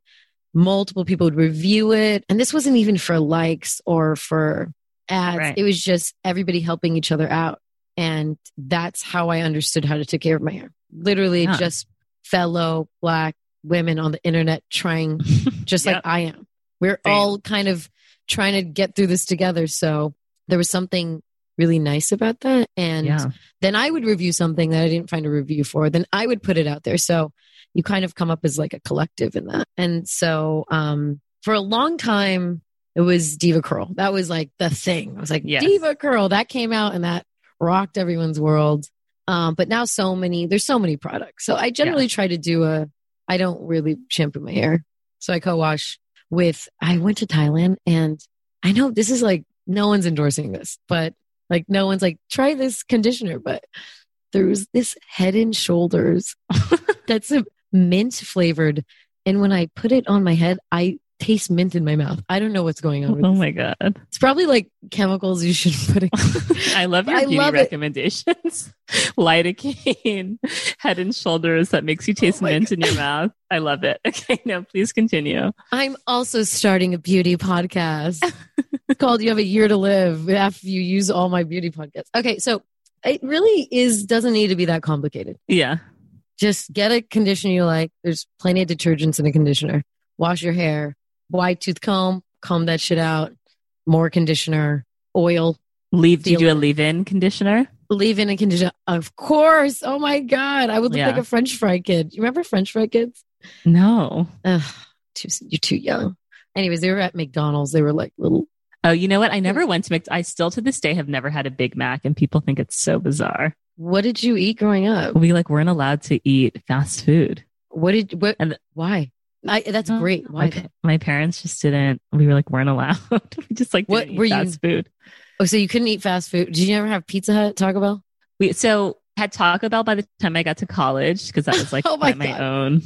multiple people would review it. And this wasn't even for likes or for ads, Right. it was just everybody helping each other out. And that's how I understood how to take care of my hair. Literally, Huh. just fellow Black women on the internet trying just like I am. We're all kind of trying to get through this together. So there was something really nice about that. And Yeah. then I would review something that I didn't find a review for. Then I would put it out there. So you kind of come up as like a collective in that. And so um, for a long time, it was DevaCurl. That was like the thing. I was like, Yes. DevaCurl. That came out and that rocked everyone's world. Um, but now so many, there's so many products. So I generally try to do a, I don't really shampoo my hair. So I co-wash with, I went to Thailand and I know this is like, no one's endorsing this, but like no one's like, try this conditioner, but there's this head and shoulders that's a mint flavored. And when I put it on my head, I taste mint in my mouth. I don't know what's going on with Oh this. my god. It's probably like chemicals you should put in. I love your I beauty love recommendations. Lidocaine, head and shoulders that makes you taste Oh mint in your mouth. I love it. Okay, now please continue. I'm also starting a beauty podcast called You Have a Year to Live after you use all my beauty podcasts. Okay, so it really is doesn't need to be that complicated. Yeah. Just get a conditioner you like. There's plenty of detergents in a conditioner. Wash your hair, wide tooth comb, comb that shit out. More conditioner, oil, Leave. Do you do a leave-in conditioner? leave in a conditioner. Of course. Oh my god, I would look Yeah. like a French fry kid. You remember French fry kids? No. Ugh, too, you're too young. Anyways, they were at McDonald's. They were like little. Oh, you know what? I never went to McDonald's. I still to this day have never had a Big Mac, and people think it's so bizarre. What did you eat growing up? We like weren't allowed to eat fast food. What did what? And- why? I, that's great. Why? pa- my parents just didn't. We were like weren't allowed. we just like What didn't eat were you- fast food. Oh, so you couldn't eat fast food? Did you ever have Pizza Hut, Taco Bell? We so had Taco Bell by the time I got to college because that was like Oh my my own.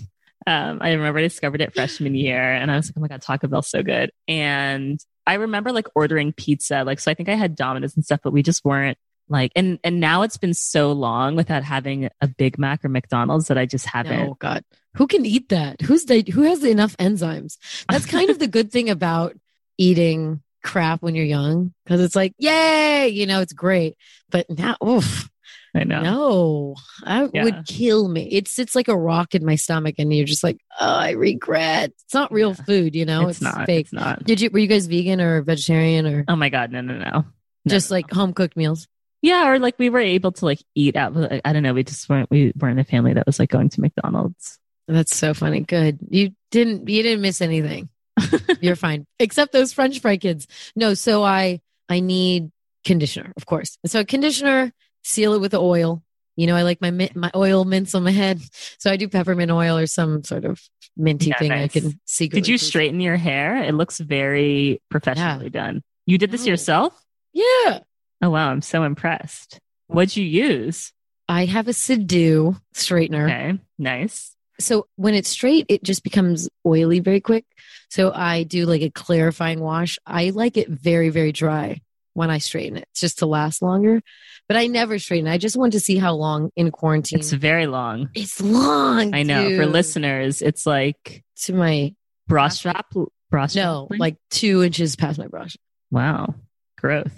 Um, I remember I discovered it freshman year, and I was like, "Oh my god, Taco Bell's so good!" And I remember like ordering pizza, like so. I think I had Domino's and stuff, but we just weren't like. And and now it's been so long without having a Big Mac or McDonald's that I just haven't. Oh God, who can eat that? Who's the who has enough enzymes? That's kind of the good thing about eating crap when you're young because it's like, yay, you know, it's great. But now, oof, I know. no, I Yeah. would kill me. It's sits like a rock in my stomach, and you're just like, oh, I regret. It's not real Yeah. food, you know. it's, not. fake. It's not. Did you? Were you guys vegan or vegetarian or Oh my god, no, no, no. No, just no, like no. home cooked meals? Yeah, or like we were able to like eat out. But, I don't know. We just weren't. We weren't a family that was like going to McDonald's. That's so funny. Good. You didn't you didn't miss anything. You're fine. Except those French fry kids. No, so I I need conditioner, of course. And so conditioner, seal it with the oil. You know, I like my mint, my oil mints on my head. So I do peppermint oil or some sort of minty Yeah, thing I can secretly. Did you straighten your hair? It looks very professionally done. You did this No. yourself? Yeah. Oh wow, I'm so impressed. What'd you use? I have a Sedu straightener. Okay, nice. so when it's straight, it just becomes oily very quick. So I do like a clarifying wash. I like it very, very dry when I straighten it, just to last longer. But I never straighten. I just want to see how long in quarantine. It's very long. It's long. I know. For listeners, it's like to my bra strap. Bra strap no, length? like two inches past my brush. wow, growth.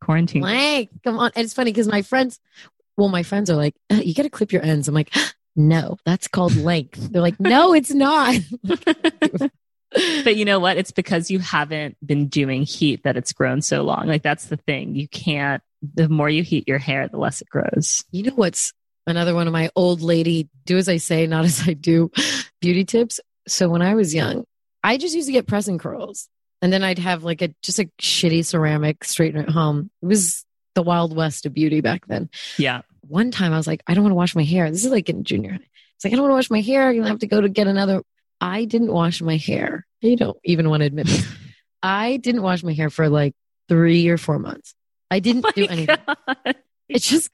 Quarantine. Like, come on. And it's funny because my friends, well, my friends are like, "Uh, you got to clip your ends. I'm like, no, that's called length. They're like, no, it's not. but you know what? It's because you haven't been doing heat that it's grown so long. Like that's the thing. You can't. The more you heat your hair, the less it grows. You know what's another one of my old lady do as I say, not as I do beauty tips? So when I was young, I just used to get pressing curls. And then I'd have like a just a shitty ceramic straightener at home. It was the wild west of beauty back then. Yeah. One time I was like, I don't want to wash my hair. This is like in junior high. It's like, I don't want to wash my hair. I'm gonna have to go to get another. I didn't wash my hair. You don't even want to admit this. I didn't wash my hair for like three or four months. I didn't do Oh My anything. God. It just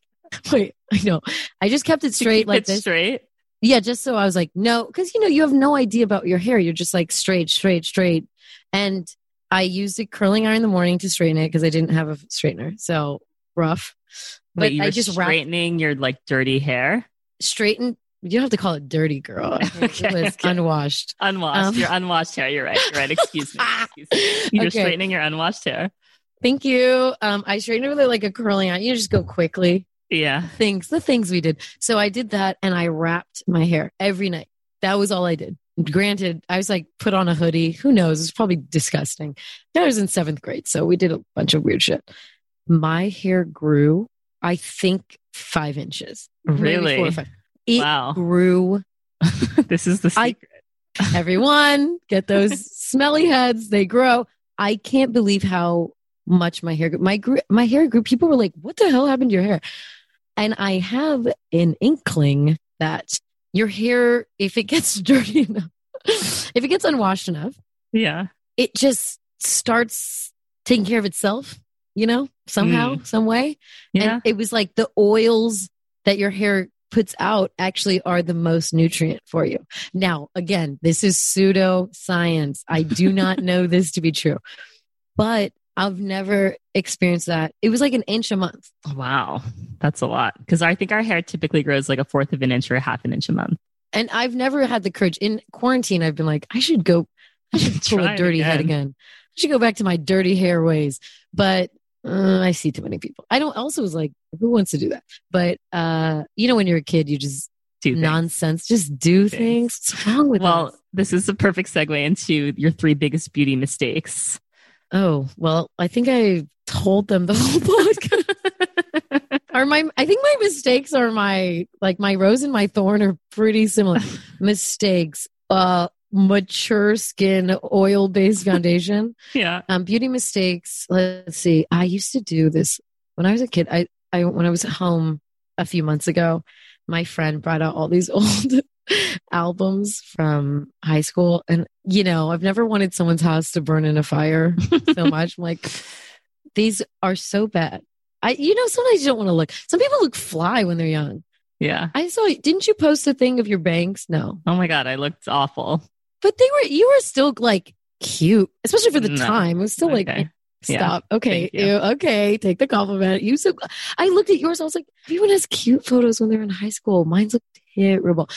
wait, I know. I just kept it straight like it this. Straight. Yeah, just so I was like, no, because you know, you have no idea about your hair. You're just like straight, straight, straight. And I used a curling iron in the morning to straighten it because I didn't have a straightener. So rough. But you I just wrapped straightening your like dirty hair. straightened. You don't have to call it dirty, girl. Okay, it was okay. unwashed. Unwashed. Um, your unwashed hair. You're right. You're right. Excuse me. Excuse me. You're Okay. straightening your unwashed hair. Thank you. Um, I straightened it with like a curling iron. You just go quickly. Yeah. Things, the things we did. So I did that and I wrapped my hair every night. That was all I did. Granted, I was like put on a hoodie. Who knows? It's probably disgusting. I was in seventh grade, so we did a bunch of weird shit. my hair grew, I think five inches. Really? four or five. It Wow. grew. this is the I- secret. Everyone get those smelly heads. They grow. I can't believe how much my hair grew. My, gr- my hair grew. People were like, what the hell happened to your hair? And I have an inkling that your hair, if it gets dirty enough, if it gets unwashed enough, yeah. it just starts taking care of itself, you know, somehow, mm. some way. Yeah. And it was like the oils that your hair puts out actually are the most nutrient for you. Now, again, this is pseudo science. I do not know this to be true, but I've never experienced that. It was like an inch a month. Wow. That's a lot. Because I think our hair typically grows like a fourth of an inch or a half an inch a month. And I've never had the courage in quarantine. I've been like, I should go, I should pull a dirty head again. again. I should go back to my dirty hair ways. But uh, I see too many people. I don't also was like, who wants to do that? But uh, you know, when you're a kid, you just Do things. nonsense, just do Things. things. What's wrong with Well, us? this is the perfect segue into your three biggest beauty mistakes. Oh, well, I think I told them the whole podcast. Are my I think my mistakes are my like my rose and my thorn are pretty similar. mistakes. Uh mature skin oil based foundation. yeah. Um beauty mistakes. Let's see. I used to do this when I was a kid. I I when I was home a few months ago, my friend brought out all these old albums from high school and you know, I've never wanted someone's house to burn in a fire so much. I'm like, these are so bad. I, you know, sometimes you don't want to look. Some people look fly when they're young. Yeah. I saw. Didn't you post a thing of your bangs? No, Oh my God. I looked awful. but they were. You were still like cute, especially for the No. time. It was still like, Okay. Yeah. stop. Okay, you. ew, okay, take the compliment. You so. I looked at yours. I was like, everyone has cute photos when they're in high school. Mine's look terrible.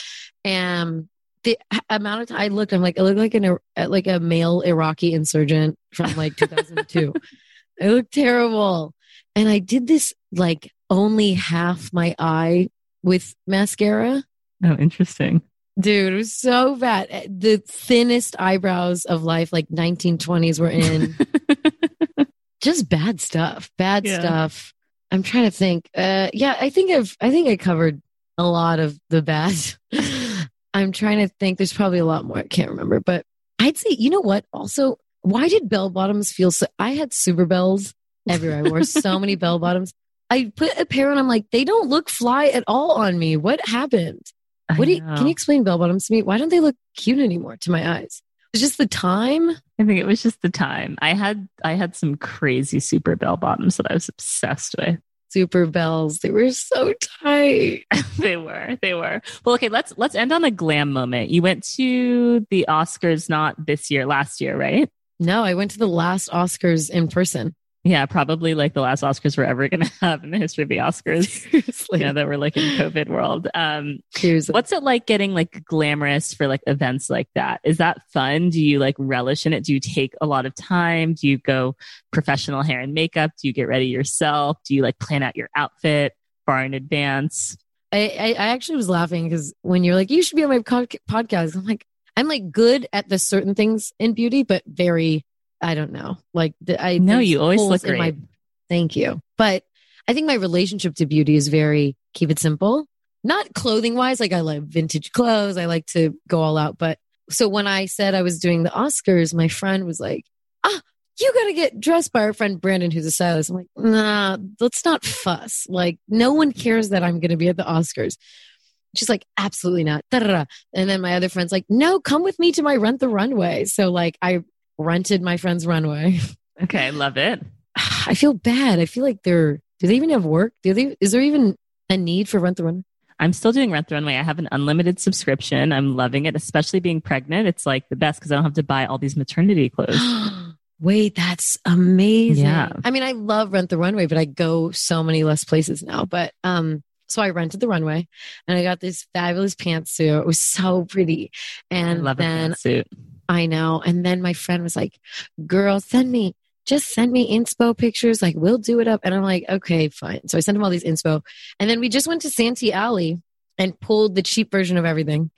And the amount of time I looked, I'm like, I look like an like a male Iraqi insurgent from like 2002. I look terrible. And I did this like only half my eye with mascara. Oh, interesting. Dude, it was so bad. Eh, The thinnest eyebrows of life, like 1920s, were in. Just bad stuff. Bad Yeah. stuff. I'm trying to think. Uh, yeah, I think I've. I think I covered a lot of the bad. I'm trying to think. There's probably a lot more. I can't remember, but I'd say. You know what? Also, why did bell bottoms feel so? I had super bells everywhere. I wore so many bell bottoms. I put a pair on. I'm like, they don't look fly at all on me. What happened? I What do you, can you explain bell bottoms to me? Why don't they look cute anymore to my eyes? It's just the time. I think it was just the time. I had I had some crazy super bell bottoms that I was obsessed with. Super bells. They were so tight. they were. They were. Well, okay, let's let's end on a glam moment. You went to the Oscars not this year, last year, right? No, I went to the last Oscars in person. Yeah, probably like the last Oscars we're ever going to have in the history of the Oscars. Seriously. you know, that we're like in COVID world. Um, Seriously. what's it like getting like glamorous for like events like that? Is that fun? Do you like relish in it? Do you take a lot of time? Do you go professional hair and makeup? Do you get ready yourself? Do you like plan out your outfit far in advance? I, I, I actually was laughing because when you're like, you should be on my co- podcast, I'm like, I'm like good at the certain things in beauty, but very, I don't know. Like, the, I No, you always look in my- great. thank you. But I think my relationship to beauty is very keep it simple. Not clothing wise, like I love vintage clothes. I like to go all out. But so when I said I was doing the Oscars, my friend was like, ah, you got to get dressed by our friend Brandon, who's a stylist. I'm like, nah, let's not fuss. Like, no one cares that I'm going to be at the Oscars. She's like, absolutely not. Da-da-da. And then my other friend's like, no, come with me to my rent the runway. So like, I rented my friend's runway. Okay, I love it. I feel bad. I feel like they're. Do they even have work? Do they? Is there even a need for rent the runway? I'm still doing Rent the Runway. I have an unlimited subscription. I'm loving it, especially being pregnant. It's like the best because I don't have to buy all these maternity clothes. Wait, that's amazing. Yeah. I mean, I love Rent the Runway, but I go so many less places now. But um, so I rented the runway and I got this fabulous pantsuit. It was so pretty. I And love a then pantsuit. I know. And then my friend was like, girl, send me, just send me inspo pictures. Like, we'll do it up. And I'm like, okay, fine. So I sent him all these inspo. And then we just went to Santee Alley and pulled the cheap version of everything.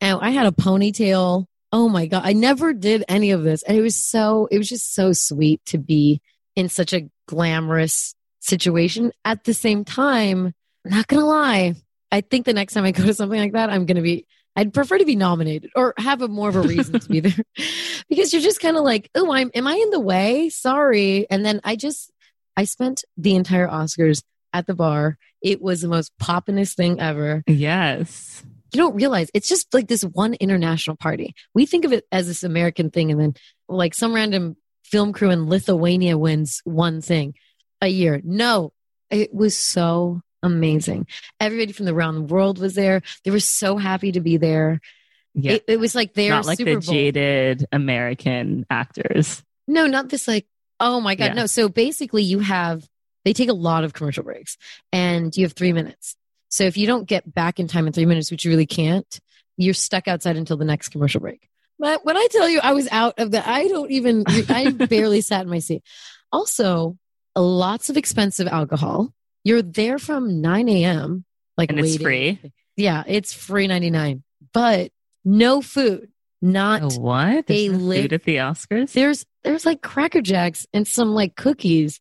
And I had a ponytail. Oh my God. I never did any of this. And it was so, it was just so sweet to be in such a glamorous situation. At the same time, not gonna lie, I think the next time I go to something like that, I'm gonna be I'd prefer to be nominated or have a more of a reason to be there because you're just kind of like, oh, I'm am I in the way? Sorry. And then I just I spent the entire Oscars at the bar. It was the most poppinest thing ever. Yes. You don't realize it's just like this one international party. We think of it as this American thing, and then like some random film crew in Lithuania wins one thing a year. No, it was so amazing. Everybody from around the world was there. They were so happy to be there. Yeah. It, it was like their Not like Super the Bowl. jaded American actors. No, not this like, oh my God. Yeah. No. So basically, you have, they take a lot of commercial breaks and you have three minutes. So if you don't get back in time in three minutes, which you really can't, you're stuck outside until the next commercial break. But when I tell you I was out of the, I don't even, I barely sat in my seat. Also, lots of expensive alcohol. You're there from 9 a.m. Like And it's free? Yeah, it's free 99, but no food. Not Oh, what? There's They no live- food at the Oscars? there's there's like cracker jacks and some like cookies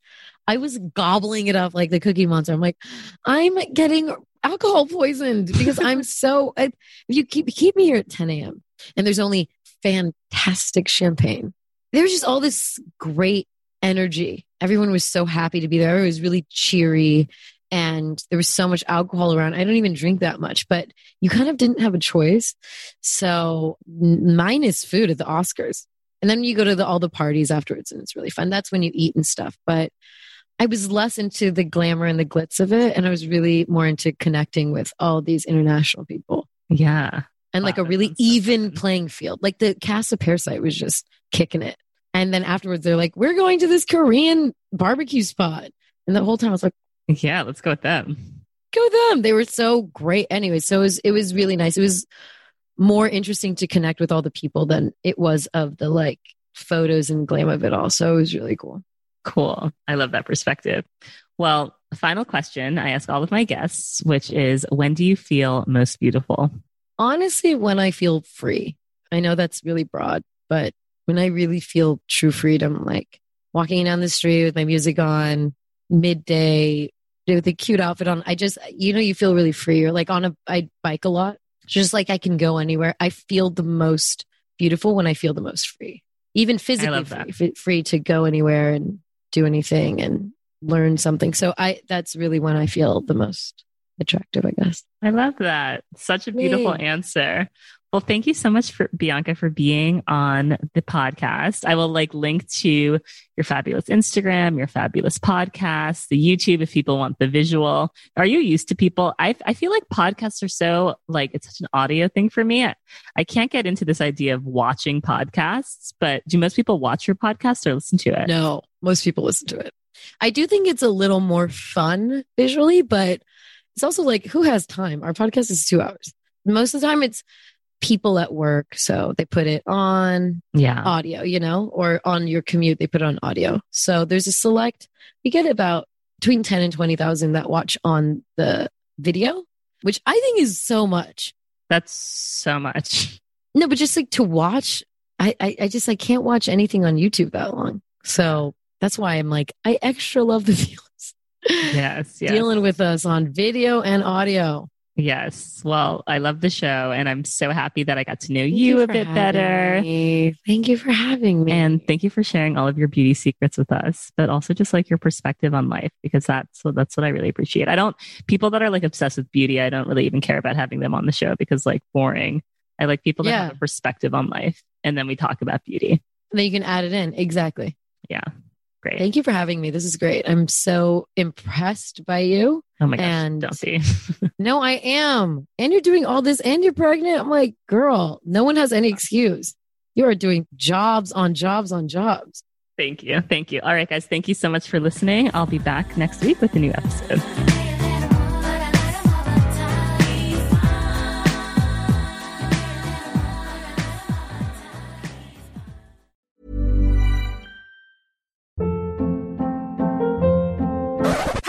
i was gobbling it up like the cookie monster i'm like i'm getting alcohol poisoned because i'm so I, if you keep keep me here at 10 a.m and there's only fantastic champagne there's just all this great energy everyone was so happy to be there it was really cheery and there was so much alcohol around i don't even drink that much but you kind of didn't have a choice so minus food at the oscars and then you go to the, all the parties afterwards and it's really fun. That's when you eat and stuff. But I was less into the glamour and the glitz of it. And I was really more into connecting with all these international people yeah. and like a really sounds so even playing field. Like the cast of Parasite was just kicking it. And then afterwards, they're like, we're going to this Korean barbecue spot. And the whole time I was like, Yeah, let's go with them. go with them. They were so great. Anyway, so it was, it was really nice. It was more interesting to connect with all the people than it was of the like photos and glam of it all. So it was really cool. Cool. I love that perspective. Well, final question I ask all of my guests, which is when do you feel most beautiful? Honestly, when I feel free, I know that's really broad, but when I really feel true freedom, like walking down the street with my music on, midday, with a cute outfit on, I just, you know, you feel really free. Or like on a, I bike a lot, just like I can go anywhere. I feel the most beautiful when I feel the most free, even physically free, free to go anywhere and do anything and learn something. So I, that's really when I feel the most attractive, I guess. I love that. Such a beautiful Yay. answer. Well, thank you so much for Bianca for being on the podcast. I will like link to your fabulous Instagram, your fabulous podcast, the YouTube if people want the visual. Are you used to people? I I feel like podcasts are so like it's such an audio thing for me. I, I can't get into this idea of watching podcasts, but do most people watch your podcast or listen to it? No, most people listen to it. I do think it's a little more fun visually, but it's also like who has time? Our podcast is two hours. Most of the time, it's people at work, so they put it on Yeah. audio, you know, or on your commute they put it on audio. So there's a select. We get about between ten and twenty thousand that watch on the video, which I think is so much. That's so much. No, but just like to watch, I, I, I just I can't watch anything on YouTube that long. So that's why I'm like I extra love the views. Yes. Yes. Dealing with us on video and audio. Yes. Well, I love the show and I'm so happy that I got to know Thank you, a bit better. me. Thank you for having me. And thank you for sharing all of your beauty secrets with us, but also just like your perspective on life, because that's what that's what I really appreciate. I don't people that are like obsessed with beauty, I don't really even care about having them on the show because like boring. I like people that Yeah. have a perspective on life and then we talk about beauty. then you can add it in. Exactly. Yeah. Great. Thank you for having me. This is great. I'm so impressed by you. oh my gosh. and- don't be. No, I am. And you're doing all this and you're pregnant. I'm like, girl, no one has any excuse. You are doing jobs on jobs on jobs. thank you. Thank you. All right, guys. Thank you so much for listening. I'll be back next week with a new episode.